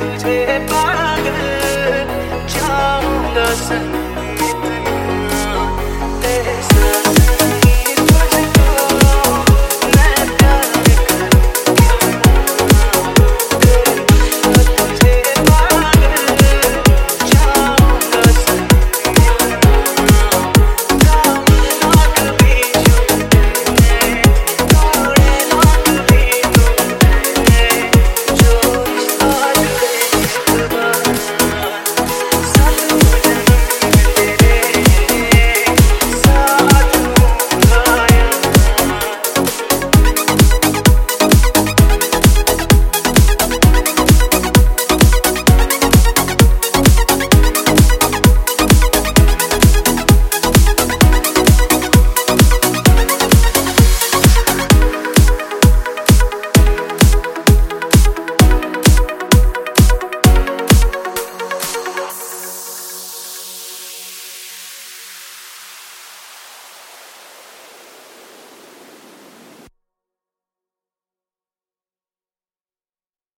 तुझे पागल जाऊँगा संग